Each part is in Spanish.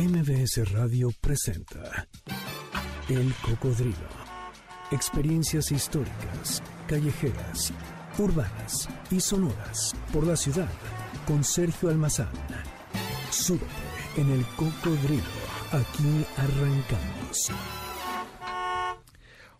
MBS Radio presenta El Cocodrilo. Experiencias históricas, callejeras, urbanas y sonoras por la ciudad con Sergio Almazán. Súbete en El Cocodrilo. Aquí arrancamos.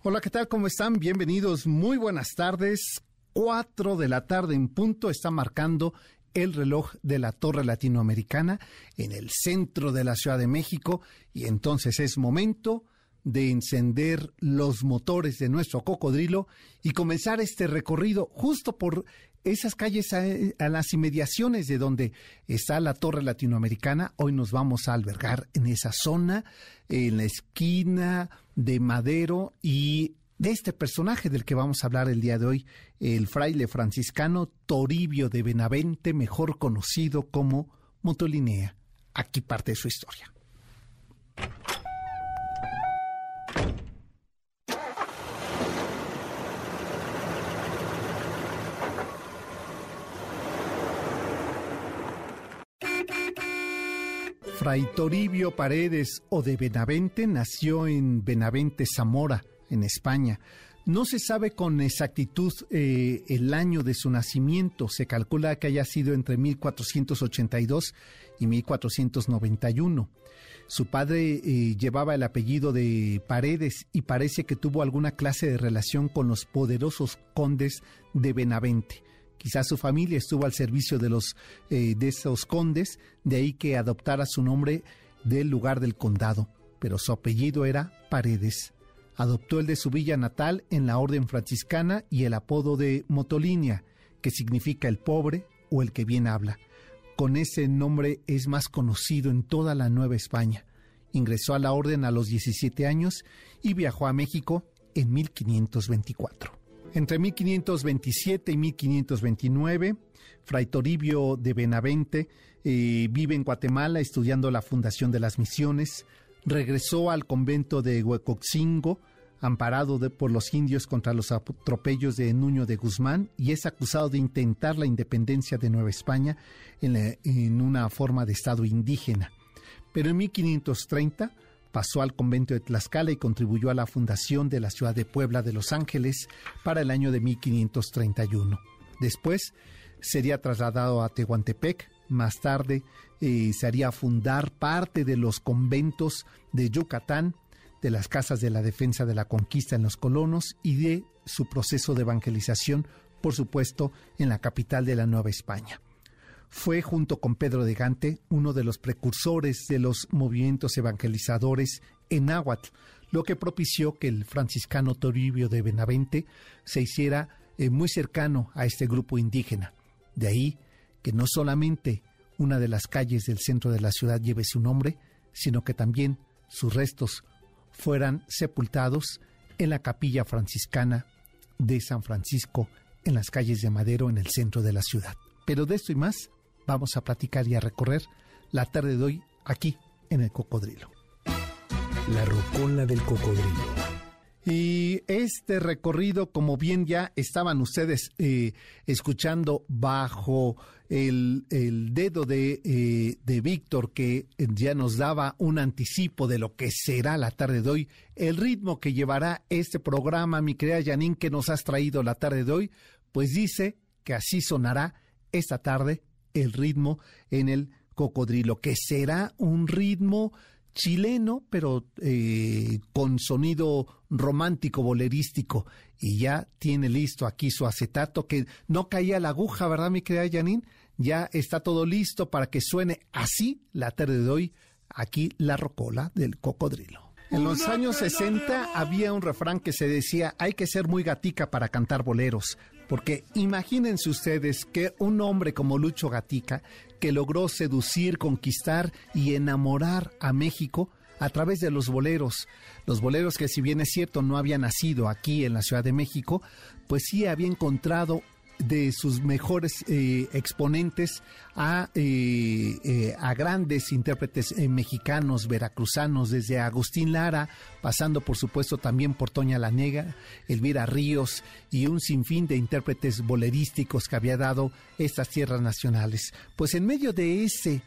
Hola, ¿qué tal? ¿Cómo están? Bienvenidos. Muy buenas tardes. Cuatro de la tarde en punto está marcando el reloj de la Torre Latinoamericana en el centro de la Ciudad de México y entonces es momento de encender los motores de nuestro cocodrilo y comenzar este recorrido justo por esas calles a, las inmediaciones de donde está la Torre Latinoamericana. Hoy nos vamos a albergar en esa zona, en la esquina de Madero y de este personaje del que vamos a hablar el día de hoy, el fraile franciscano Toribio de Benavente, mejor conocido como Motolinea. Aquí parte de su historia. Fray Toribio Paredes o de Benavente nació en Benavente, Zamora, en España. No se sabe con exactitud eh, el año de su nacimiento. Se calcula que haya sido entre 1482 y 1491. Su padre eh, llevaba el apellido de Paredes y parece que tuvo alguna clase de relación con los poderosos condes de Benavente. Quizás su familia estuvo al servicio de los eh, de esos condes, de ahí que adoptara su nombre del lugar del condado, pero su apellido era Paredes. Adoptó el de su villa natal en la orden franciscana y el apodo de Motolinia, que significa el pobre o el que bien habla. Con ese nombre es más conocido en toda la Nueva España. Ingresó a la orden a los 17 años y viajó a México en 1524. Entre 1527 y 1529, Fray Toribio de Benavente eh, vive en Guatemala estudiando la fundación de las misiones. Regresó al convento de Huecoxingo, amparado por los indios contra los atropellos de Nuño de Guzmán, y es acusado de intentar la independencia de Nueva España en, una forma de Estado indígena. Pero en 1530 pasó al convento de Tlaxcala y contribuyó a la fundación de la ciudad de Puebla de Los Ángeles para el año de 1531. Después sería trasladado a Tehuantepec, más tarde eh, se haría fundar parte de los conventos de Yucatán, de las casas de la defensa de la conquista en los colonos y de su proceso de evangelización, por supuesto, en la capital de la Nueva España fue junto con Pedro de Gante uno de los precursores de los movimientos evangelizadores en Náhuatl, lo que propició que el franciscano Toribio de Benavente se hiciera eh, muy cercano a este grupo indígena. De ahí que no solamente una de las calles del centro de la ciudad lleve su nombre, sino que también sus restos fueran sepultados en la capilla franciscana de San Francisco en las calles de Madero en el centro de la ciudad. Pero de esto y más vamos a platicar y a recorrer la tarde de hoy aquí en el Cocodrilo. La rocola del Cocodrilo. Y este recorrido, como bien ya estaban ustedes eh, escuchando bajo el, dedo de, eh, de Víctor, que ya nos daba un anticipo de lo que será la tarde de hoy, el ritmo que llevará este programa, mi querida Janine, que nos has traído la tarde de hoy, pues dice que así sonará esta tarde el ritmo en el cocodrilo, que será un ritmo chileno, pero eh, con sonido romántico, bolerístico. Y ya tiene listo aquí su acetato, que no caía la aguja, ¿verdad, mi querida Janine? Ya está todo listo para que suene así la tarde de hoy, aquí la rocola del cocodrilo. En los años 60 había un refrán que se decía, hay que ser muy gatica para cantar boleros, porque imagínense ustedes que un hombre como Lucho Gatica, que logró seducir, conquistar y enamorar a México a través de los boleros, los boleros que si bien es cierto no había nacido aquí en la Ciudad de México, pues sí había encontrado de sus mejores eh, exponentes a, eh, a, grandes intérpretes mexicanos, veracruzanos, desde Agustín Lara, pasando por supuesto también por Toña Lanega, Elvira Ríos y un sinfín de intérpretes bolerísticos que había dado estas tierras nacionales. Pues en medio de ese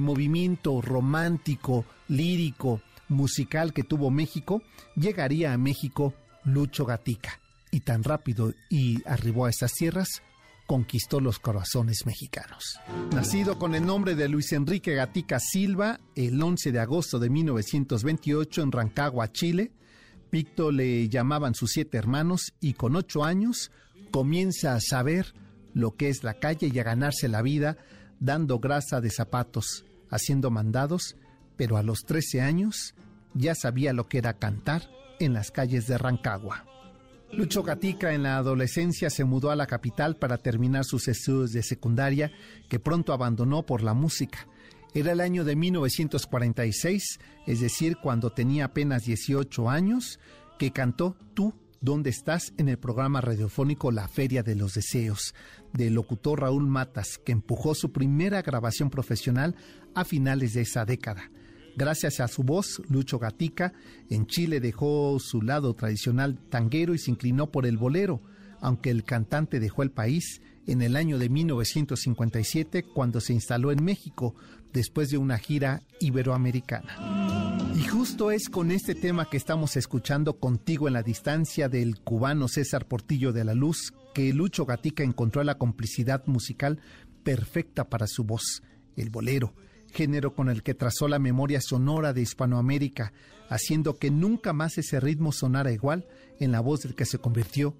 movimiento romántico, lírico, musical que tuvo México, llegaría a México Lucho Gatica. Y tan rápido y arribó a estas tierras, conquistó los corazones mexicanos. Nacido con el nombre de Luis Enrique Gatica Silva el 11 de agosto de 1928 en Rancagua, Chile, Picto le llamaban sus siete hermanos y con ocho años comienza a saber lo que es la calle y a ganarse la vida dando grasa de zapatos, haciendo mandados, pero a los 13 años ya sabía lo que era cantar en las calles de Rancagua. Lucho Gatica en la adolescencia se mudó a la capital para terminar sus estudios de secundaria que pronto abandonó por la música. Era el año de 1946, es decir, cuando tenía apenas 18 años, que cantó Tú, ¿dónde estás? en el programa radiofónico La Feria de los Deseos, del locutor Raúl Matas, que empujó su primera grabación profesional a finales de esa década. Gracias a su voz, Lucho Gatica en Chile dejó su lado tradicional tanguero y se inclinó por el bolero, aunque el cantante dejó el país en el año de 1957 cuando se instaló en México después de una gira iberoamericana. Y justo es con este tema que estamos escuchando contigo en la distancia del cubano César Portillo de la Luz que Lucho Gatica encontró la complicidad musical perfecta para su voz, el bolero género con el que trazó la memoria sonora de Hispanoamérica, haciendo que nunca más ese ritmo sonara igual en la voz del que se convirtió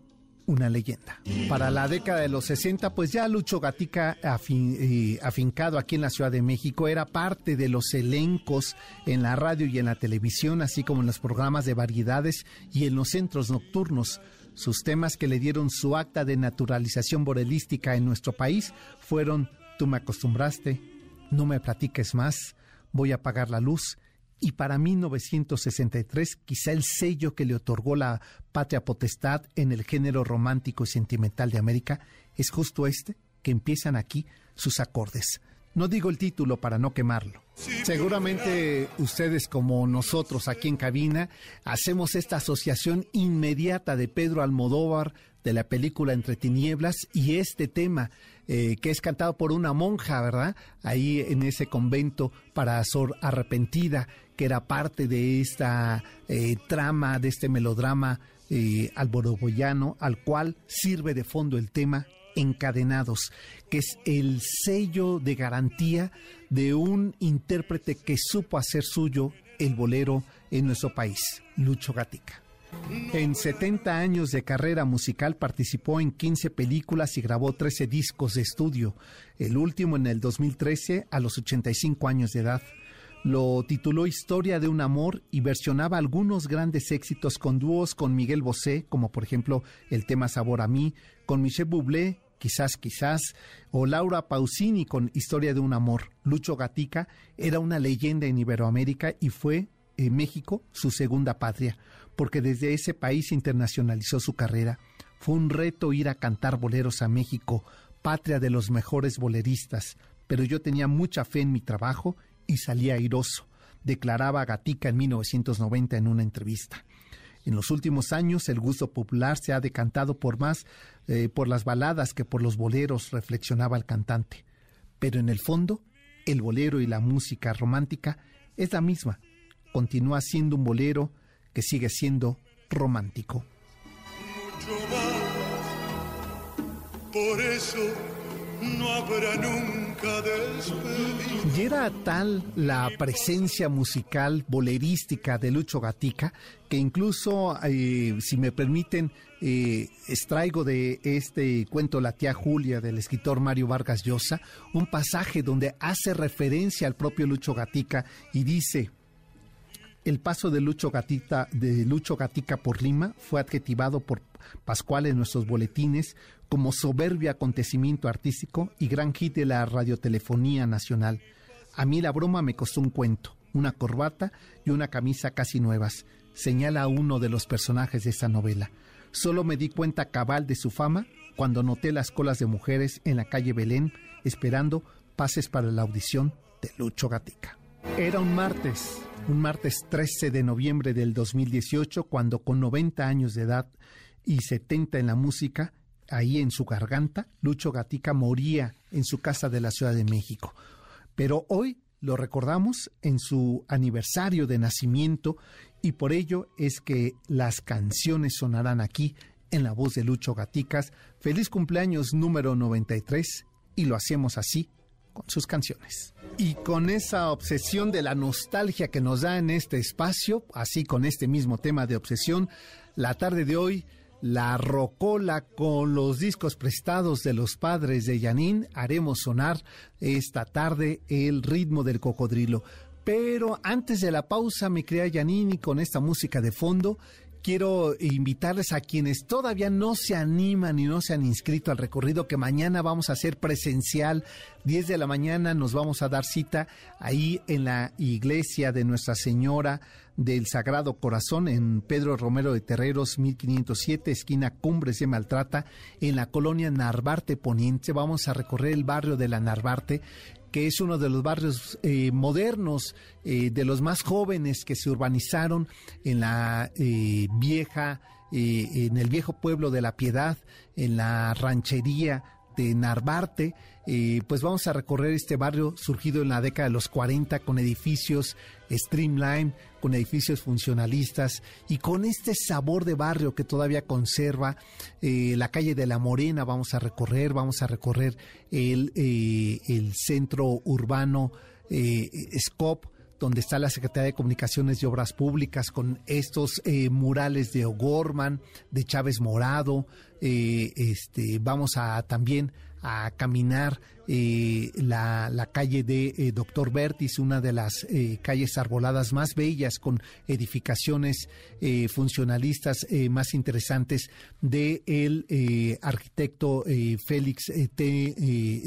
una leyenda. Para la década de los 60, pues ya Lucho Gatica, eh, afincado aquí en la Ciudad de México, era parte de los elencos en la radio y en la televisión, así como en los programas de variedades y en los centros nocturnos. Sus temas que le dieron su acta de naturalización borelística en nuestro país fueron Tú me acostumbraste, no me platiques más, voy a apagar la luz. Y para 1963, quizá el sello que le otorgó la patria potestad en el género romántico y sentimental de América es justo este, que empiezan aquí sus acordes. No digo el título para no quemarlo. Seguramente ustedes como nosotros aquí en cabina hacemos esta asociación inmediata de Pedro Almodóvar de la película Entre Tinieblas y este tema eh, que es cantado por una monja, ¿verdad? Ahí en ese convento para Sor Arrepentida, que era parte de esta eh, trama, de este melodrama eh, al cual sirve de fondo el tema Encadenados, que es el sello de garantía de un intérprete que supo hacer suyo el bolero en nuestro país, Lucho Gatica. En 70 años de carrera musical participó en 15 películas y grabó 13 discos de estudio, el último en el 2013 a los 85 años de edad. Lo tituló Historia de un amor y versionaba algunos grandes éxitos con dúos con Miguel Bosé, como por ejemplo el tema Sabor a mí, con Michel Bublé, quizás, quizás, o Laura Pausini con Historia de un amor. Lucho Gatica era una leyenda en Iberoamérica y fue en México su segunda patria porque desde ese país internacionalizó su carrera. Fue un reto ir a cantar boleros a México, patria de los mejores boleristas, pero yo tenía mucha fe en mi trabajo y salía airoso, declaraba Gatica en 1990 en una entrevista. En los últimos años el gusto popular se ha decantado por más eh, por las baladas que por los boleros, reflexionaba el cantante. Pero en el fondo, el bolero y la música romántica es la misma. Continúa siendo un bolero, que sigue siendo romántico. por eso no habrá nunca Y era tal la presencia musical bolerística de Lucho Gatica que incluso, eh, si me permiten, eh, extraigo de este cuento La tía Julia del escritor Mario Vargas Llosa un pasaje donde hace referencia al propio Lucho Gatica y dice, el paso de Lucho, Gatita, de Lucho Gatica por Lima fue adjetivado por Pascual en nuestros boletines como soberbio acontecimiento artístico y gran hit de la radiotelefonía nacional. A mí la broma me costó un cuento, una corbata y una camisa casi nuevas, señala uno de los personajes de esta novela. Solo me di cuenta cabal de su fama cuando noté las colas de mujeres en la calle Belén esperando pases para la audición de Lucho Gatica. Era un martes, un martes 13 de noviembre del 2018, cuando con 90 años de edad y 70 en la música, ahí en su garganta, Lucho Gatica moría en su casa de la Ciudad de México. Pero hoy lo recordamos en su aniversario de nacimiento y por ello es que las canciones sonarán aquí en la voz de Lucho Gaticas. Feliz cumpleaños número 93 y lo hacemos así con sus canciones. Y con esa obsesión de la nostalgia que nos da en este espacio, así con este mismo tema de obsesión, la tarde de hoy la rocola con los discos prestados de los padres de Yanin, haremos sonar esta tarde el ritmo del cocodrilo. Pero antes de la pausa, me crea Yanini con esta música de fondo quiero invitarles a quienes todavía no se animan y no se han inscrito al recorrido que mañana vamos a hacer presencial. 10 de la mañana nos vamos a dar cita ahí en la iglesia de Nuestra Señora del Sagrado Corazón en Pedro Romero de Terreros 1507, esquina Cumbres de Maltrata, en la colonia Narvarte Poniente. Vamos a recorrer el barrio de la Narvarte que es uno de los barrios eh, modernos, eh, de los más jóvenes que se urbanizaron en la eh, vieja, en el viejo pueblo de la Piedad, en la ranchería de Narvarte. pues vamos a recorrer este barrio surgido en la década de los 40 con edificios streamline, con edificios funcionalistas y con este sabor de barrio que todavía conserva. Eh, la calle de la Morena vamos a recorrer, vamos a recorrer el, eh, el centro urbano eh, SCOP donde está la Secretaría de Comunicaciones y Obras Públicas con estos murales de O'Gorman, de Chávez Morado. este, vamos a también a caminar eh, la, la, calle de eh, Doctor Vertis, una de las eh, calles arboladas más bellas con edificaciones funcionalistas más interesantes de el arquitecto Félix T.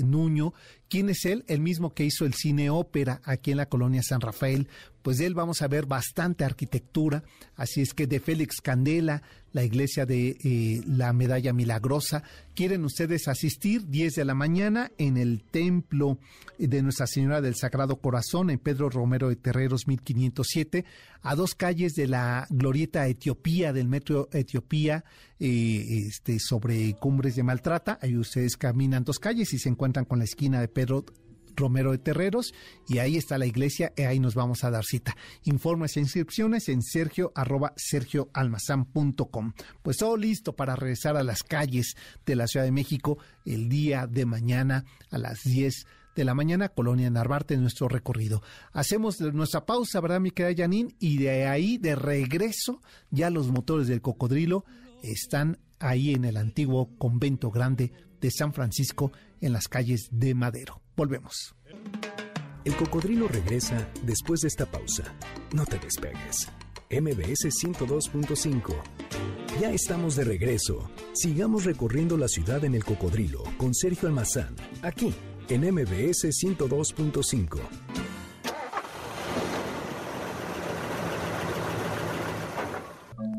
Nuño. ¿Quién es él? El mismo que hizo el cine ópera aquí en la colonia San Rafael. Pues de él vamos a ver bastante arquitectura. Así es que de Félix Candela, la iglesia de la Medalla Milagrosa. ¿Quieren ustedes asistir? 10 de la mañana en el el templo de Nuestra Señora del Sagrado Corazón en Pedro Romero de Terreros 1507, a dos calles de la glorieta Etiopía, del metro Etiopía, eh, este, sobre Cumbres de Maltrata. Ahí ustedes caminan dos calles y se encuentran con la esquina de Pedro Romero de Terreros y ahí está la iglesia y ahí nos vamos a dar cita. Informes e inscripciones en sergio arroba sergioalmazán.com. Pues todo listo para regresar a las calles de la Ciudad de México el día de mañana a las 10 de la mañana, Colonia Narvarte, nuestro recorrido. Hacemos nuestra pausa, ¿verdad, mi querida Janine? Y de ahí, de regreso, ya los motores del cocodrilo están ahí en el antiguo convento grande de San Francisco, en las calles de Madero. Volvemos. El cocodrilo regresa después de esta pausa. No te despegues. MBS 102.5. Ya estamos de regreso. Sigamos recorriendo la ciudad en el cocodrilo con Sergio Almazán, aquí en MBS 102.5.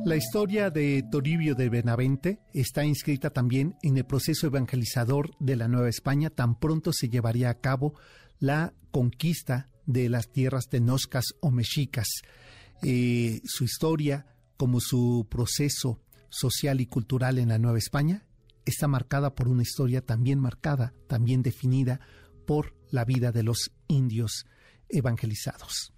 La historia de Toribio de Benavente está inscrita también en el proceso evangelizador de la Nueva España. Tan pronto se llevaría a cabo la conquista de las tierras tenoscas o mexicas. Eh, su historia, como su proceso social y cultural en la Nueva España, está marcada por una historia también marcada, también definida por la vida de los indios evangelizados.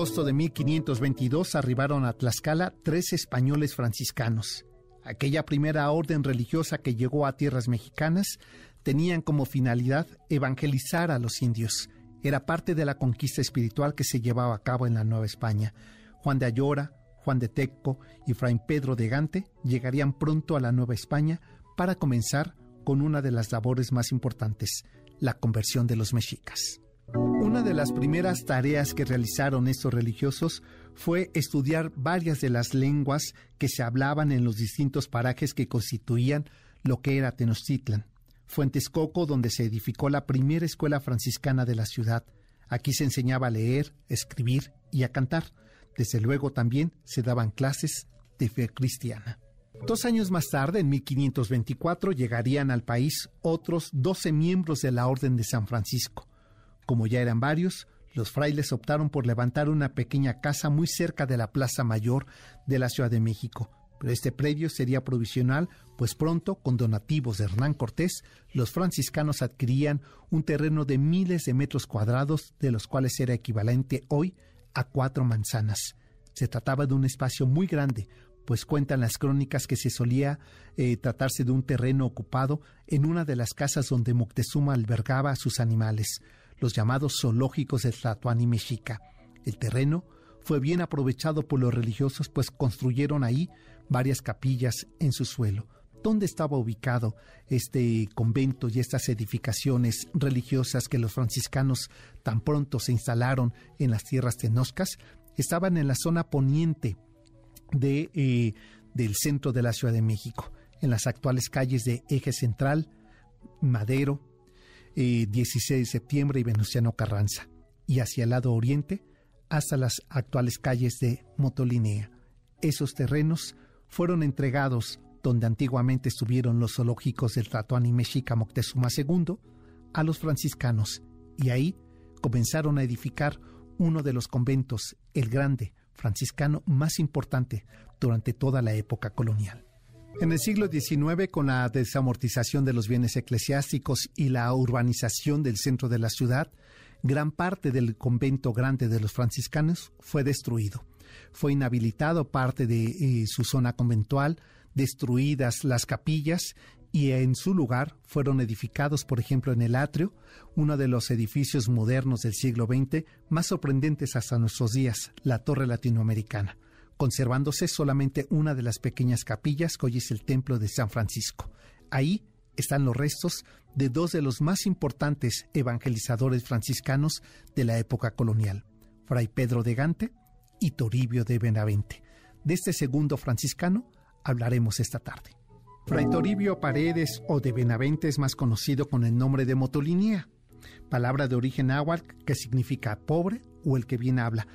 Agosto de 1522 arribaron a Tlaxcala tres españoles franciscanos. Aquella primera orden religiosa que llegó a tierras mexicanas tenían como finalidad evangelizar a los indios. Era parte de la conquista espiritual que se llevaba a cabo en la Nueva España. Juan de Ayora, Juan de Tecco y Fray Pedro de Gante llegarían pronto a la Nueva España para comenzar con una de las labores más importantes, la conversión de los mexicas. Una de las primeras tareas que realizaron estos religiosos fue estudiar varias de las lenguas que se hablaban en los distintos parajes que constituían lo que era Tenochtitlan. Fue en Texcoco donde se edificó la primera escuela franciscana de la ciudad. Aquí se enseñaba a leer, escribir y a cantar. Desde luego también se daban clases de fe cristiana. Dos años más tarde, en 1524, llegarían al país otros 12 miembros de la Orden de San Francisco. Como ya eran varios, los frailes optaron por levantar una pequeña casa muy cerca de la Plaza Mayor de la Ciudad de México, pero este predio sería provisional, pues pronto, con donativos de Hernán Cortés, los franciscanos adquirían un terreno de miles de metros cuadrados, de los cuales era equivalente hoy a cuatro manzanas. Se trataba de un espacio muy grande, pues cuentan las crónicas que se solía eh, tratarse de un terreno ocupado en una de las casas donde Moctezuma albergaba a sus animales, los llamados zoológicos de Tlatuani Mexica. El terreno fue bien aprovechado por los religiosos, pues construyeron ahí varias capillas en su suelo. ¿Dónde estaba ubicado este convento y estas edificaciones religiosas que los franciscanos tan pronto se instalaron en las tierras tenoscas? Estaban en la zona poniente de, eh, del centro de la Ciudad de México, en las actuales calles de Eje Central, Madero, 16 eh, de septiembre y Venustiano Carranza, y hacia el lado oriente hasta las actuales calles de Motolinea. Esos terrenos fueron entregados donde antiguamente estuvieron los zoológicos del Tatuani Mexica Moctezuma II, a los franciscanos, y ahí comenzaron a edificar uno de los conventos, el grande, franciscano más importante durante toda la época colonial. En el siglo XIX, con la desamortización de los bienes eclesiásticos y la urbanización del centro de la ciudad, gran parte del convento grande de los franciscanos fue destruido. Fue inhabilitado parte de eh, su zona conventual, destruidas las capillas y en su lugar fueron edificados, por ejemplo, en el atrio, uno de los edificios modernos del siglo XX más sorprendentes hasta nuestros días, la Torre Latinoamericana, conservándose solamente una de las pequeñas capillas que hoy es el Templo de San Francisco. Ahí están los restos de dos de los más importantes evangelizadores franciscanos de la época colonial, Fray Pedro de Gante y Toribio de Benavente. De este segundo franciscano hablaremos esta tarde. Fray Toribio Paredes o de Benavente es más conocido con el nombre de Motolinía, palabra de origen náhuatl que significa pobre o el que bien habla.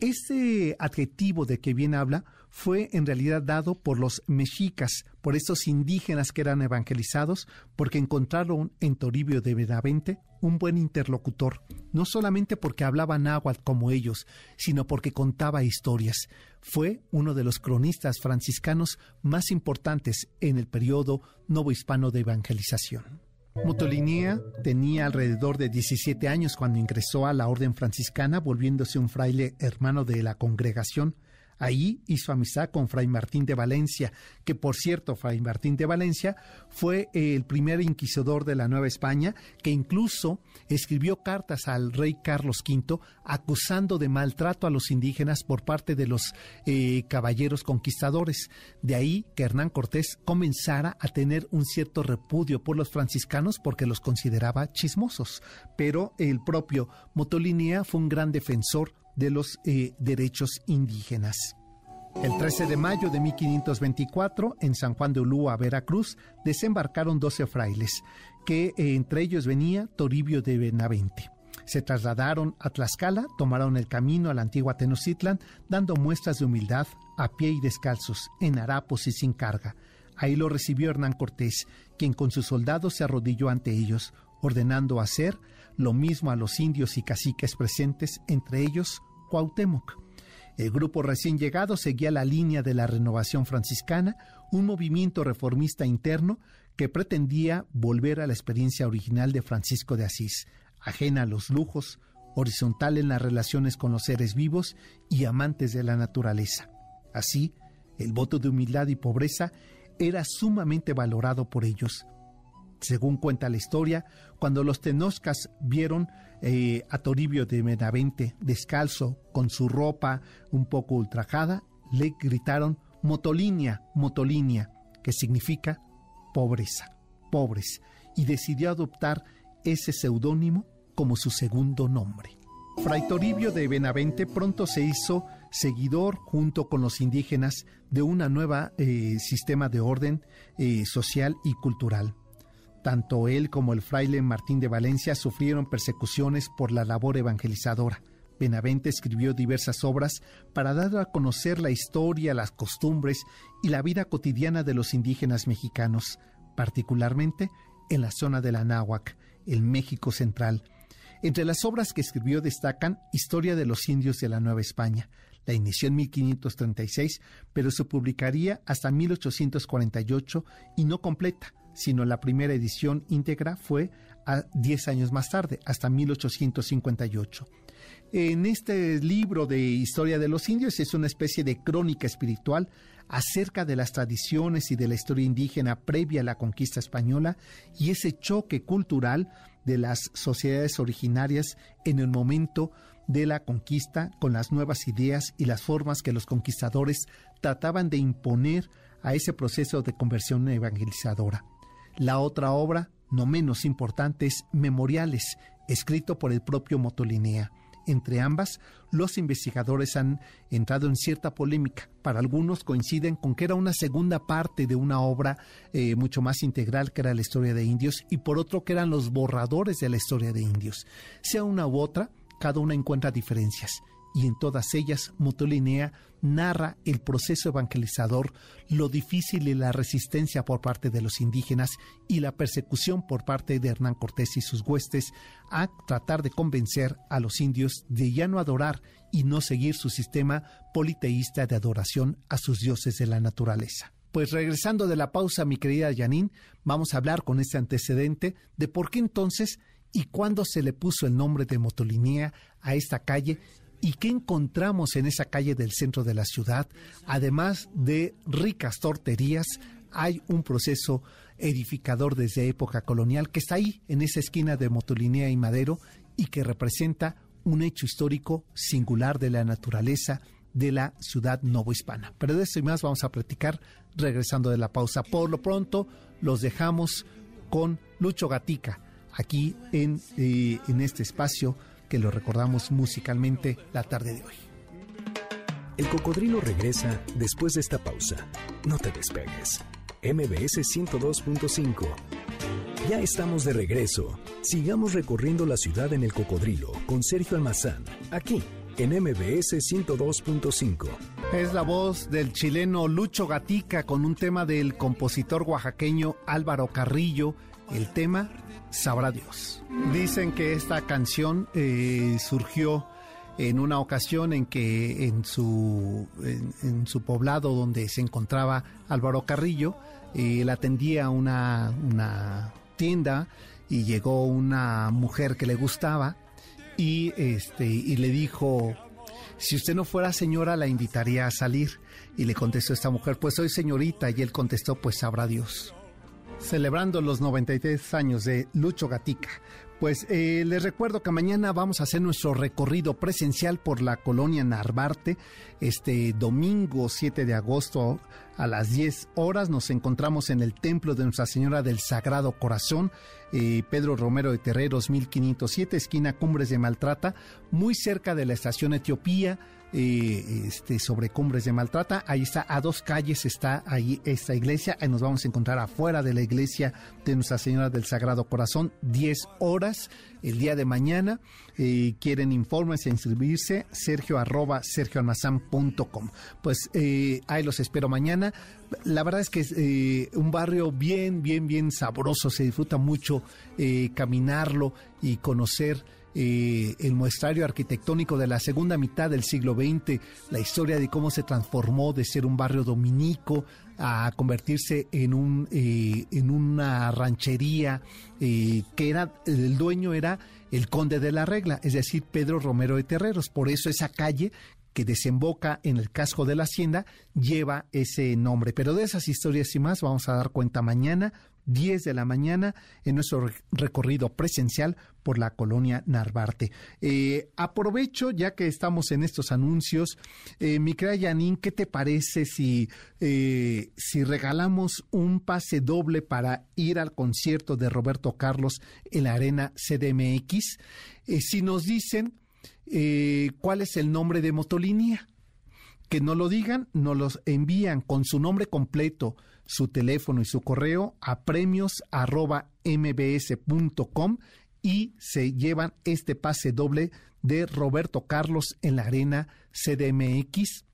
Este adjetivo de que bien habla fue en realidad dado por los mexicas, por estos indígenas que eran evangelizados, porque encontraron en Toribio de Benavente un buen interlocutor, no solamente porque hablaba náhuatl como ellos, sino porque contaba historias. Fue uno de los cronistas franciscanos más importantes en el periodo novohispano de evangelización. Motolinía tenía alrededor de 17 años cuando ingresó a la orden franciscana, volviéndose un fraile hermano de la congregación. Ahí hizo amistad con Fray Martín de Valencia, que por cierto, Fray Martín de Valencia fue el primer inquisidor de la Nueva España, que incluso escribió cartas al rey Carlos V acusando de maltrato a los indígenas por parte de los eh, caballeros conquistadores. De ahí que Hernán Cortés comenzara a tener un cierto repudio por los franciscanos porque los consideraba chismosos. Pero el propio Motolinía fue un gran defensor de los eh, derechos indígenas. El 13 de mayo de 1524, en San Juan de Ulúa, Veracruz, desembarcaron 12 frailes, que eh, entre ellos venía Toribio de Benavente. Se trasladaron a Tlaxcala, tomaron el camino a la antigua Tenochtitlan, dando muestras de humildad, a pie y descalzos, en harapos y sin carga. Ahí lo recibió Hernán Cortés, quien con sus soldados se arrodilló ante ellos, ordenando hacer lo mismo a los indios y caciques presentes, entre ellos Cuauhtémoc. El grupo recién llegado seguía la línea de la renovación franciscana, un movimiento reformista interno que pretendía volver a la experiencia original de Francisco de Asís, ajena a los lujos, horizontal en las relaciones con los seres vivos y amantes de la naturaleza. Así, el voto de humildad y pobreza era sumamente valorado por ellos, según cuenta la historia, cuando los tenoscas vieron eh, a Toribio de Benavente descalzo, con su ropa un poco ultrajada, le gritaron Motolinia, Motolinia, que significa pobreza, pobres, y decidió adoptar ese seudónimo como su segundo nombre. Fray Toribio de Benavente pronto se hizo seguidor junto con los indígenas de una nueva eh, sistema de orden eh, social y cultural. Tanto él como el fraile Martín de Valencia sufrieron persecuciones por la labor evangelizadora. Benavente escribió diversas obras para dar a conocer la historia, las costumbres y la vida cotidiana de los indígenas mexicanos, particularmente en la zona de la Náhuac, el México central. Entre las obras que escribió destacan Historia de los indios de la Nueva España. La inició en 1536, pero se publicaría hasta 1848 y no completa, sino la primera edición íntegra fue a 10 años más tarde, hasta 1858. En este libro de Historia de los Indios es una especie de crónica espiritual acerca de las tradiciones y de la historia indígena previa a la conquista española y ese choque cultural de las sociedades originarias en el momento de la conquista con las nuevas ideas y las formas que los conquistadores trataban de imponer a ese proceso de conversión evangelizadora. La otra obra, no menos importante, es Memoriales, escrito por el propio Motolinea. Entre ambas, los investigadores han entrado en cierta polémica. Para algunos coinciden con que era una segunda parte de una obra eh, mucho más integral que era la historia de indios y por otro que eran los borradores de la historia de indios. Sea una u otra, cada una encuentra diferencias y en todas ellas Motolinea narra el proceso evangelizador, lo difícil y la resistencia por parte de los indígenas y la persecución por parte de Hernán Cortés y sus huestes a tratar de convencer a los indios de ya no adorar y no seguir su sistema politeísta de adoración a sus dioses de la naturaleza. Pues regresando de la pausa, mi querida Janine, vamos a hablar con este antecedente de por qué entonces y cuándo se le puso el nombre de Motolinea a esta calle ¿Y qué encontramos en esa calle del centro de la ciudad? Además de ricas torterías, hay un proceso edificador desde época colonial que está ahí, en esa esquina de Motolinea y Madero, y que representa un hecho histórico singular de la naturaleza de la ciudad novohispana. Pero de eso y más vamos a platicar regresando de la pausa. Por lo pronto, los dejamos con Lucho Gatica, aquí en, eh, en este espacio que lo recordamos musicalmente la tarde de hoy. El cocodrilo regresa después de esta pausa. No te despegues. MBS 102.5. Ya estamos de regreso. Sigamos recorriendo la ciudad en el cocodrilo con Sergio Almazán, aquí en MBS 102.5. Es la voz del chileno Lucho Gatica con un tema del compositor oaxaqueño Álvaro Carrillo. El tema sabrá Dios. Dicen que esta canción eh, surgió en una ocasión en que en su, en, su poblado donde se encontraba Álvaro Carrillo, eh, él atendía una, una tienda y llegó una mujer que le gustaba y, este, y le dijo, si usted no fuera señora la invitaría a salir. Y le contestó esta mujer, pues soy señorita. Y él contestó, pues sabrá Dios celebrando los 93 años de Lucho Gatica. Pues eh, les recuerdo que mañana vamos a hacer nuestro recorrido presencial por la colonia Narvarte. Este domingo 7 de agosto a las 10 horas nos encontramos en el Templo de Nuestra Señora del Sagrado Corazón, eh, Pedro Romero de Terreros 1507, esquina Cumbres de Maltrata, muy cerca de la estación Etiopía eh, este, sobre Cumbres de Maltrata. Ahí está, a dos calles está ahí esta iglesia. Ahí nos vamos a encontrar afuera de la iglesia de Nuestra Señora del Sagrado Corazón, 10 horas el día de mañana. Eh, quieren informes e inscribirse, sergio arroba sergioalmazán.com. Pues eh, ahí los espero mañana. La verdad es que es un barrio bien, bien, bien sabroso. Se disfruta mucho caminarlo y conocer eh, el muestrario arquitectónico de la segunda mitad del siglo XX, la historia de cómo se transformó de ser un barrio dominico a convertirse en un eh, en una ranchería eh, que era el dueño era el conde de la regla, es decir, Pedro Romero de Terreros. Por eso esa calle que desemboca en el casco de la hacienda lleva ese nombre. Pero de esas historias y más vamos a dar cuenta mañana 10 de la mañana en nuestro recorrido presencial por la colonia Narvarte. Eh, aprovecho, ya que estamos en estos anuncios, eh, mi ¿qué te parece si, eh, si regalamos un pase doble para ir al concierto de Roberto Carlos en la Arena CDMX? si nos dicen cuál es el nombre de Motolínea, que no lo digan, nos los envían con su nombre completo su teléfono y su correo a premios.mbs.com y se llevan este pase doble de Roberto Carlos en la arena CDMX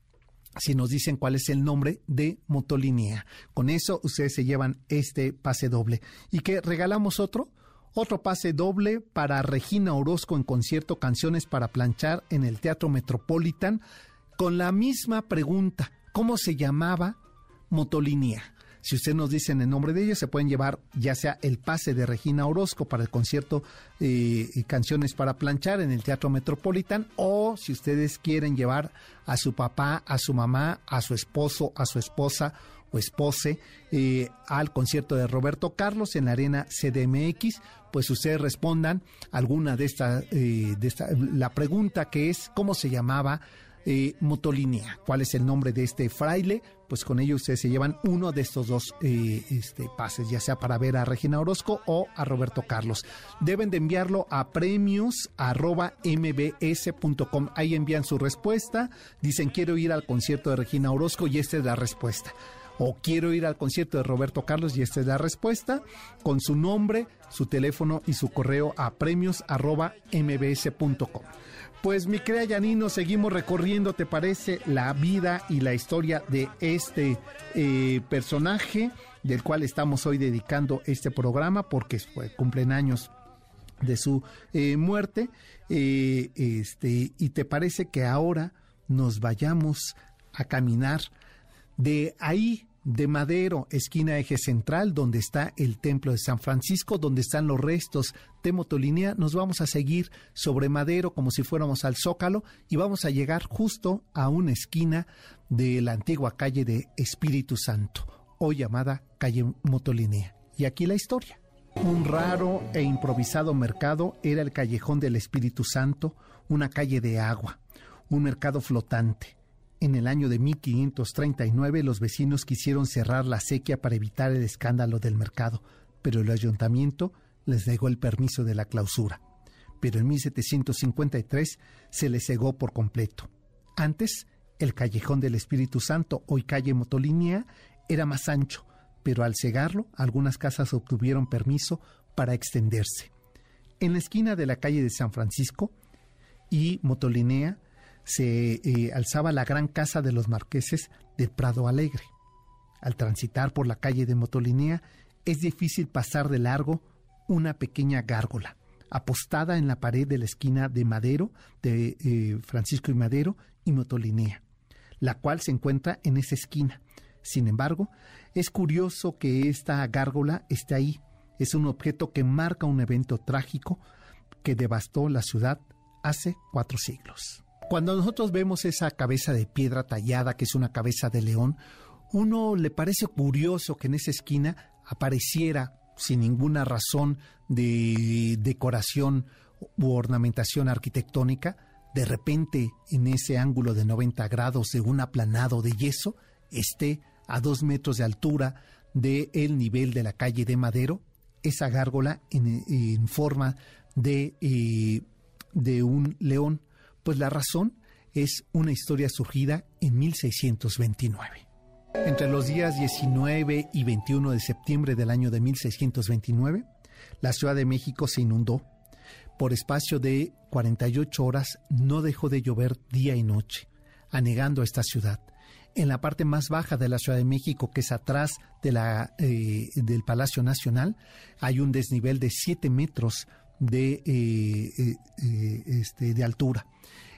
si nos dicen cuál es el nombre de Motolinea. Con eso ustedes se llevan este pase doble. ¿Y que regalamos otro? Otro pase doble para Regina Orozco en concierto Canciones para planchar en el Teatro Metropolitan con la misma pregunta, ¿cómo se llamaba Motolinea? Si usted nos dicen el nombre de ellos, se pueden llevar ya sea el pase de Regina Orozco para el concierto eh, Canciones para Planchar en el Teatro Metropolitan, o si ustedes quieren llevar a su papá, a su mamá, a su esposo, a su esposa o espose eh, al concierto de Roberto Carlos en la arena CDMX, pues ustedes respondan alguna de estas, eh, esta, la pregunta que es cómo se llamaba eh, Motolinea. ¿Cuál es el nombre de este fraile? Pues con ello ustedes se llevan uno de estos dos eh, este, pases, ya sea para ver a Regina Orozco o a Roberto Carlos. Deben de enviarlo a premios.mbs.com. Ahí envían su respuesta. Dicen quiero ir al concierto de Regina Orozco y esta es la respuesta o quiero ir al concierto de Roberto Carlos y esta es la respuesta, con su nombre, su teléfono y su correo a premios.mbs.com. Pues mi crea Yanino, seguimos recorriendo, ¿te parece? La vida y la historia de este eh, personaje del cual estamos hoy dedicando este programa porque cumplen años de su eh, muerte. Eh, este, y te parece que ahora nos vayamos a caminar de ahí de Madero, esquina eje central, donde está el templo de San Francisco, donde están los restos de Motolinea. Nos vamos a seguir sobre Madero como si fuéramos al Zócalo y vamos a llegar justo a una esquina de la antigua calle de Espíritu Santo, hoy llamada calle Motolinea. Y aquí la historia. Un raro e improvisado mercado era el callejón del Espíritu Santo, una calle de agua, un mercado flotante en el año de 1539 los vecinos quisieron cerrar la sequía para evitar el escándalo del mercado, pero el ayuntamiento les negó el permiso de la clausura. Pero en 1753 se les cegó por completo. Antes, el callejón del Espíritu Santo, hoy calle Motolinea, era más ancho, pero al cegarlo, algunas casas obtuvieron permiso para extenderse. En la esquina de la calle de San Francisco y Motolinea, se eh, alzaba la gran casa de los marqueses del Prado Alegre. Al transitar por la calle de Motolinea es difícil pasar de largo una pequeña gárgola, apostada en la pared de la esquina de Madero, de eh, Francisco y Madero y Motolinea, la cual se encuentra en esa esquina. Sin embargo, es curioso que esta gárgola esté ahí. Es un objeto que marca un evento trágico que devastó la ciudad hace cuatro siglos. Cuando nosotros vemos esa cabeza de piedra tallada, que es una cabeza de león, uno le parece curioso que en esa esquina apareciera sin ninguna razón de decoración u ornamentación arquitectónica, de repente en ese ángulo de 90 grados de un aplanado de yeso esté a dos metros de altura del el nivel de la calle de Madero, esa gárgola en, forma de, eh, de un león pues la razón es una historia surgida en 1629. Entre los días 19 y 21 de septiembre del año de 1629, la Ciudad de México se inundó. Por espacio de 48 horas no dejó de llover día y noche, anegando a esta ciudad. En la parte más baja de la Ciudad de México, que es atrás de la, eh, del Palacio Nacional, hay un desnivel de 7 metros de, eh, eh, este, de altura.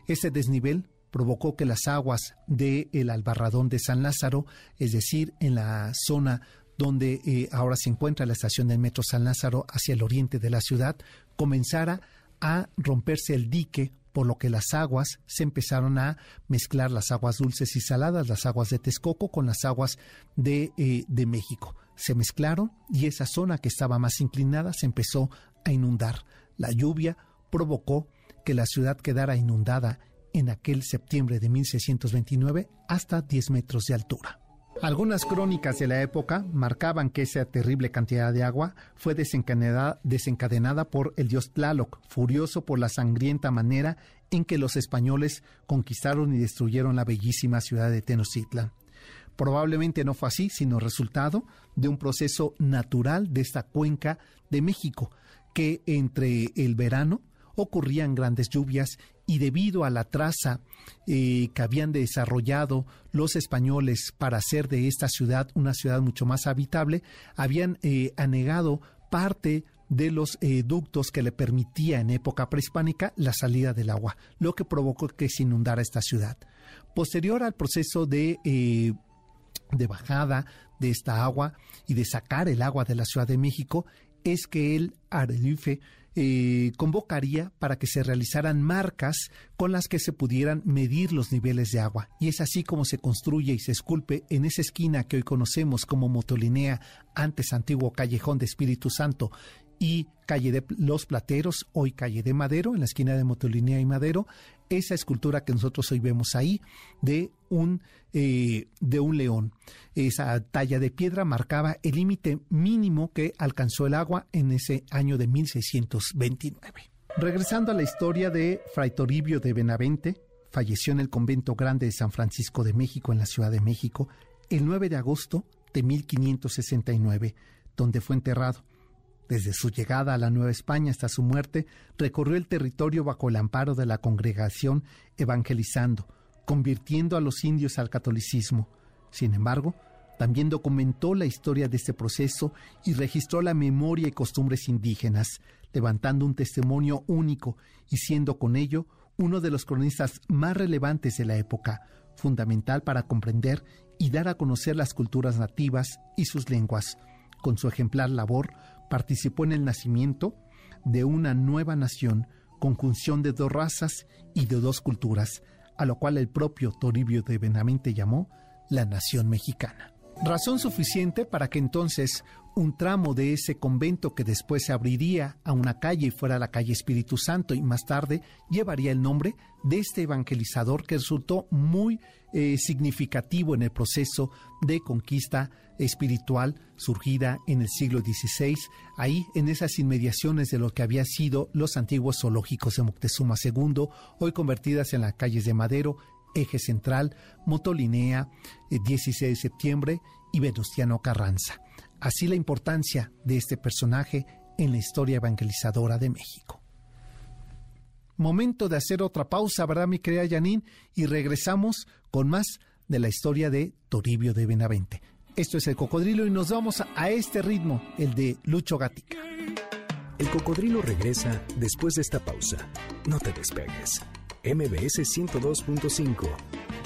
Ese desnivel provocó que las aguas del el Albarradón de San Lázaro, es decir, en la zona donde eh, ahora se encuentra la estación del Metro San Lázaro hacia el oriente de la ciudad, comenzara a romperse el dique, por lo que las aguas se empezaron a mezclar las aguas dulces y saladas, las aguas de Texcoco con las aguas de, eh, de México. Se mezclaron y esa zona que estaba más inclinada se empezó a inundar. La lluvia provocó que la ciudad quedara inundada en aquel septiembre de 1629 hasta 10 metros de altura. Algunas crónicas de la época marcaban que esa terrible cantidad de agua fue desencadenada, por el dios Tlaloc, furioso por la sangrienta manera en que los españoles conquistaron y destruyeron la bellísima ciudad de Tenochtitlan. Probablemente no fue así, sino resultado de un proceso natural de esta cuenca de México, que entre el verano ocurrían grandes lluvias y debido a la traza eh, que habían desarrollado los españoles para hacer de esta ciudad una ciudad mucho más habitable, habían eh, anegado parte de los eh, ductos que le permitía en época prehispánica la salida del agua, lo que provocó que se inundara esta ciudad. Posterior al proceso de, de bajada de esta agua y de sacar el agua de la Ciudad de México, es que el Arelife eh, convocaría para que se realizaran marcas con las que se pudieran medir los niveles de agua. Y es así como se construye y se esculpe en esa esquina que hoy conocemos como Motolinea, antes antiguo callejón de Espíritu Santo, y calle de Los Plateros, hoy calle de Madero, en la esquina de Motolinea y Madero, esa escultura que nosotros hoy vemos ahí de un, eh, de un león. Esa talla de piedra marcaba el límite mínimo que alcanzó el agua en ese año de 1629. Regresando a la historia de Fray Toribio de Benavente, falleció en el convento grande de San Francisco de México en la Ciudad de México el 9 de agosto de 1569, donde fue enterrado. Desde su llegada a la Nueva España hasta su muerte, recorrió el territorio bajo el amparo de la congregación evangelizando, convirtiendo a los indios al catolicismo. Sin embargo, también documentó la historia de este proceso y registró la memoria y costumbres indígenas, levantando un testimonio único y siendo con ello uno de los cronistas más relevantes de la época, fundamental para comprender y dar a conocer las culturas nativas y sus lenguas. Con su ejemplar labor, participó en el nacimiento de una nueva nación, conjunción de dos razas y de dos culturas, a lo cual el propio Toribio de Benavente llamó la nación mexicana. Razón suficiente para que entonces un tramo de ese convento que después se abriría a una calle y fuera la calle Espíritu Santo y más tarde llevaría el nombre de este evangelizador que resultó muy eh, significativo en el proceso de conquista espiritual surgida en el siglo XVI, ahí en esas inmediaciones de lo que había sido los antiguos zoológicos de Moctezuma II, hoy convertidas en las calles de Madero, Eje Central, Motolinea, 16 eh, de septiembre y Venustiano Carranza. Así la importancia de este personaje en la historia evangelizadora de México. Momento de hacer otra pausa, ¿verdad, mi querida Janine? Y regresamos con más de la historia de Toribio de Benavente. Esto es el cocodrilo y nos vamos a este ritmo, el de Lucho Gatica. El cocodrilo regresa después de esta pausa. No te despegues. MBS 102.5.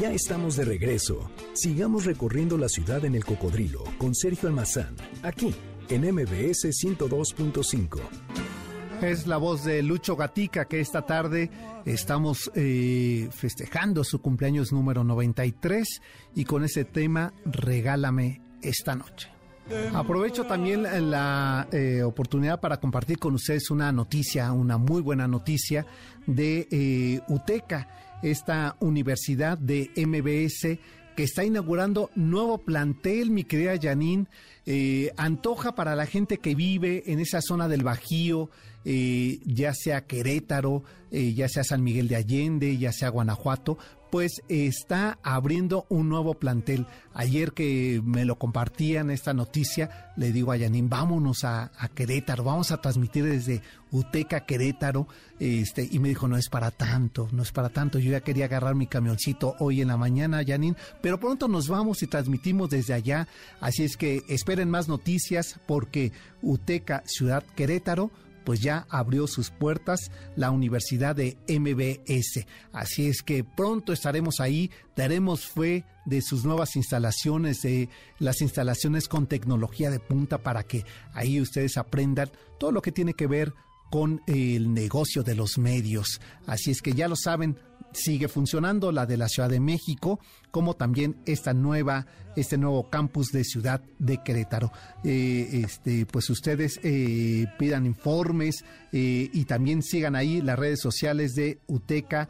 Ya estamos de regreso. Sigamos recorriendo la ciudad en el cocodrilo con Sergio Almazán, aquí en MBS 102.5. Es la voz de Lucho Gatica que esta tarde estamos eh, festejando su cumpleaños número 93 y con ese tema Regálame esta noche. Aprovecho también la eh, oportunidad para compartir con ustedes una noticia, una muy buena noticia de eh, UTECA, esta universidad de MBS que está inaugurando nuevo plantel, mi querida Janine. Antoja para la gente que vive en esa zona del Bajío, eh, ya sea Querétaro, eh, ya sea San Miguel de Allende, ya sea Guanajuato, pues está abriendo un nuevo plantel. Ayer que me lo compartían esta noticia, le digo a Yanin, vámonos a, Querétaro, vamos a transmitir desde Uteca, Querétaro, este, y me dijo, no es para tanto, no es para tanto, yo ya quería agarrar mi camioncito hoy en la mañana, Yanin, pero pronto nos vamos y transmitimos desde allá, así es que esperen más noticias porque Uteca, Ciudad Querétaro, pues ya abrió sus puertas la Universidad de MBS. Así es que pronto estaremos ahí, daremos fe de sus nuevas instalaciones, de las instalaciones con tecnología de punta para que ahí ustedes aprendan todo lo que tiene que ver con el negocio de los medios. Así es que ya lo saben, sigue funcionando la de la Ciudad de México, como también esta nueva, este nuevo campus de Ciudad de Querétaro. Eh, este, pues ustedes eh, pidan informes eh, y también sigan ahí las redes sociales de UTECA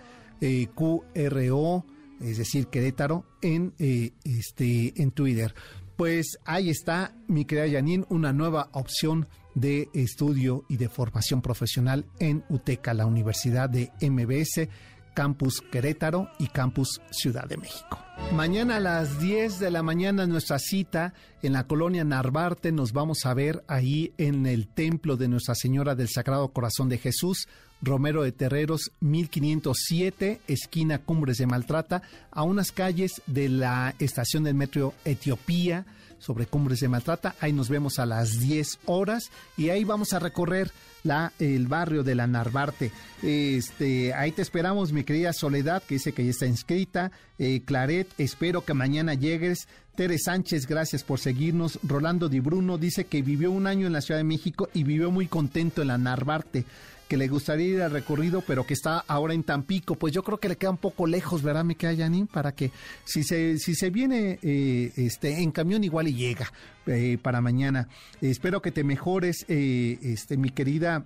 QRO, es decir, Querétaro, en, este, en Twitter. Pues ahí está, mi querida Janine, una nueva opción de estudio y de formación profesional en UTECA, la Universidad de MBS Campus Querétaro y Campus Ciudad de México. Mañana a las 10 de la mañana nuestra cita en la colonia Narvarte. Nos vamos a ver ahí en el templo de Nuestra Señora del Sagrado Corazón de Jesús, Romero de Terreros, 1507, esquina Cumbres de Maltrata, a unas calles de la estación del metro Etiopía sobre Cumbres de Maltrata. Ahí nos vemos a las 10 horas y ahí vamos a recorrer la, el barrio de la Narvarte. Este, ahí te esperamos, mi querida Soledad, que dice que ya está inscrita. Eh, Claret, espero que mañana llegues. Tere Sánchez, gracias por seguirnos. Rolando Di Bruno dice que vivió un año en la Ciudad de México y vivió muy contento en la Narvarte que le gustaría ir al recorrido, pero que está ahora en Tampico, pues yo creo que le queda un poco lejos, ¿verdad, me queda Janine? Para que si se, si se viene eh, este, en camión igual y llega eh, para mañana. espero que te mejores, eh, este, mi querida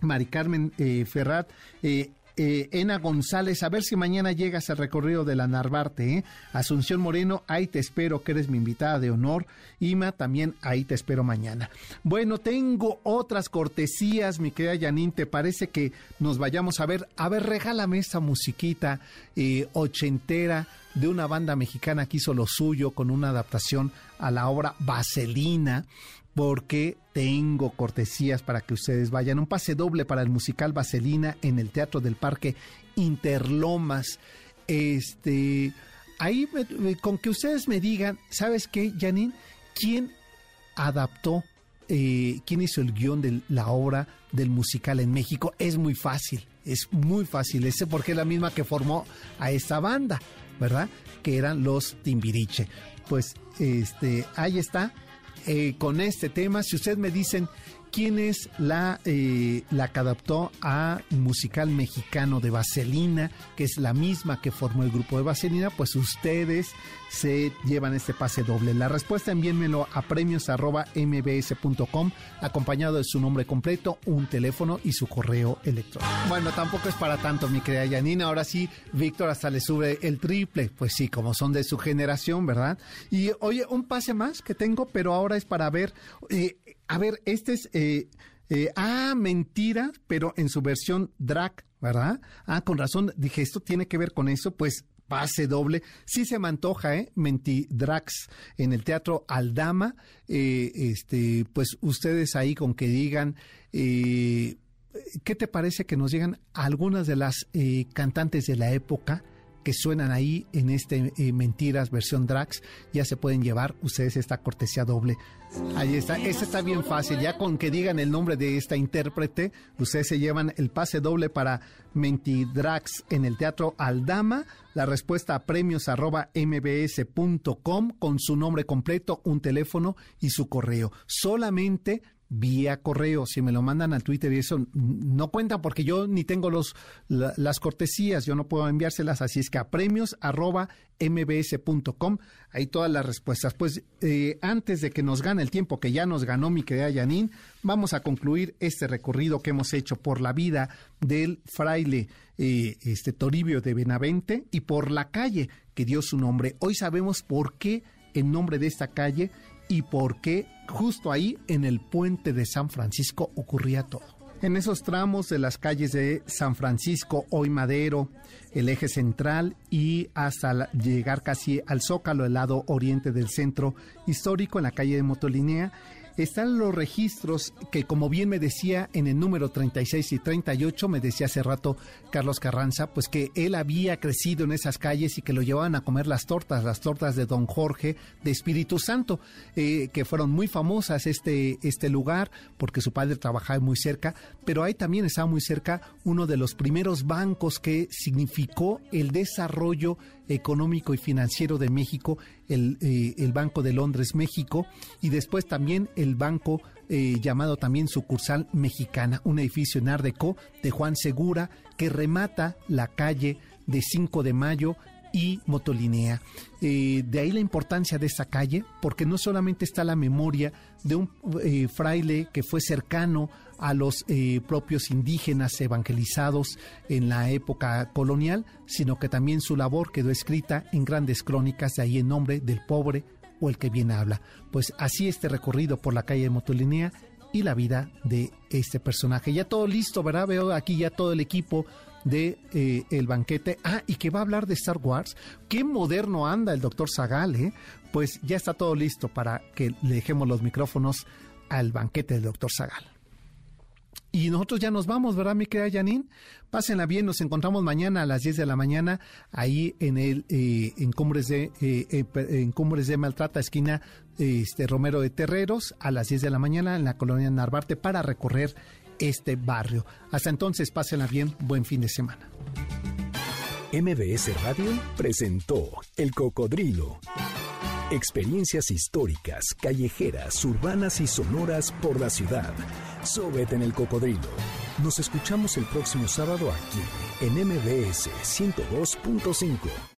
Mari Carmen Ferrat. Eh, Ena González, a ver si mañana llegas al recorrido de la Narvarte. ¿eh? Asunción Moreno, ahí te espero, que eres mi invitada de honor. Ima, también ahí te espero mañana. Bueno, tengo otras cortesías, mi querida Janine. ¿Te parece que nos vayamos a ver? A ver, regálame esta musiquita eh, ochentera de una banda mexicana que hizo lo suyo con una adaptación a la obra Vaselina porque tengo cortesías para que ustedes vayan. Un pase doble para el musical Vaselina en el Teatro del Parque Interlomas. Este, ahí con que ustedes me digan, ¿sabes qué, Janine? ¿Quién adaptó, eh, quién hizo el guion de la obra del musical en México? Es muy fácil, es muy fácil. Ese porque es la misma que formó a esta banda, ¿verdad? Que eran los Timbiriche. Pues, este, ahí está eh, con este tema. Si ustedes me dicen quién es la, eh, adaptó a musical mexicano de Vaselina, que es la misma que formó el grupo de Vaselina, pues ustedes se llevan este pase doble. La respuesta envíenmelo a premios.mbs.com acompañado de su nombre completo, un teléfono y su correo electrónico. Bueno, tampoco es para tanto, mi querida Yanina. Ahora sí, Víctor hasta le sube el triple. Pues sí, como son de su generación, ¿verdad? Y oye, un pase más que tengo, pero ahora es para ver... Eh, a ver, este es... Eh, eh, ah, mentira, pero en su versión drag, ¿verdad? Ah, con razón, dije, esto tiene que ver con eso, pues pase doble. Sí se me antoja, ¿eh? Mentidrax en el Teatro Aldama. Eh, este, pues ustedes ahí con que digan, ¿qué te parece que nos llegan algunas de las cantantes de la época? Que suenan ahí en este Mentiras versión Drax, ya se pueden llevar ustedes esta cortesía doble Ahí está, ese está bien fácil. Ya con que digan el nombre de esta intérprete, ustedes se llevan el pase doble para Mentidrax en el Teatro Aldama. La respuesta a premios arroba mbs.com con su nombre completo, un teléfono y su correo. Solamente vía correo. Si me lo mandan al Twitter y eso no cuenta porque yo ni tengo los, las cortesías, yo no puedo enviárselas. Así es que a premios arroba mbs.com, ahí todas las respuestas. Pues eh, antes de que nos gane el tiempo que ya nos ganó mi querida Yanin, vamos a concluir este recorrido que hemos hecho por la vida del fraile eh, este Toribio de Benavente y por la calle que dio su nombre. Hoy sabemos por qué el nombre de esta calle y por qué justo ahí en el puente de San Francisco ocurría todo. En esos tramos de las calles de San Francisco, hoy Madero, el eje central y hasta llegar casi al Zócalo, el lado oriente del centro histórico, en la calle de Motolinea, están los registros que, como bien me decía en el número 36 y 38, me decía hace rato Carlos Carranza, pues que él había crecido en esas calles y que lo llevaban a comer las tortas, las tortas de Don Jorge de Espíritu Santo, eh, que fueron muy famosas este, este lugar porque su padre trabajaba muy cerca, pero ahí también estaba muy cerca uno de los primeros bancos que significó el desarrollo económico y financiero de México, el, eh, el Banco de Londres México, y después también el banco eh, llamado también sucursal mexicana, un edificio en Ardeco de Juan Segura que remata la calle de 5 de mayo y Motolinea. Eh, de ahí la importancia de esta calle, porque no solamente está la memoria de un eh, fraile que fue cercano a los propios indígenas evangelizados en la época colonial, sino que también su labor quedó escrita en grandes crónicas, de ahí en nombre del pobre o el que bien habla. Pues así este recorrido por la calle de Motolinea y la vida de este personaje. Ya todo listo, ¿verdad? Veo aquí ya todo el equipo de eh, el banquete. Ah, y que va a hablar de Star Wars. Qué moderno anda el doctor Zagal, ¿eh? Pues ya está todo listo para que le dejemos los micrófonos al banquete del doctor Zagal. Y nosotros ya nos vamos, ¿verdad, mi querida Janine? Pásenla bien, nos encontramos mañana a las 10 de la mañana ahí en el eh, en Cumbres de eh, en Cumbres de Maltrata, esquina este Romero de Terreros, a las 10 de la mañana en la colonia Narvarte para recorrer este barrio. Hasta entonces, pásenla bien, buen fin de semana. MBS Radio presentó El Cocodrilo. Experiencias históricas, callejeras, urbanas y sonoras por la ciudad. Sóbete en el cocodrilo. Nos escuchamos el próximo sábado aquí en MBS 102.5.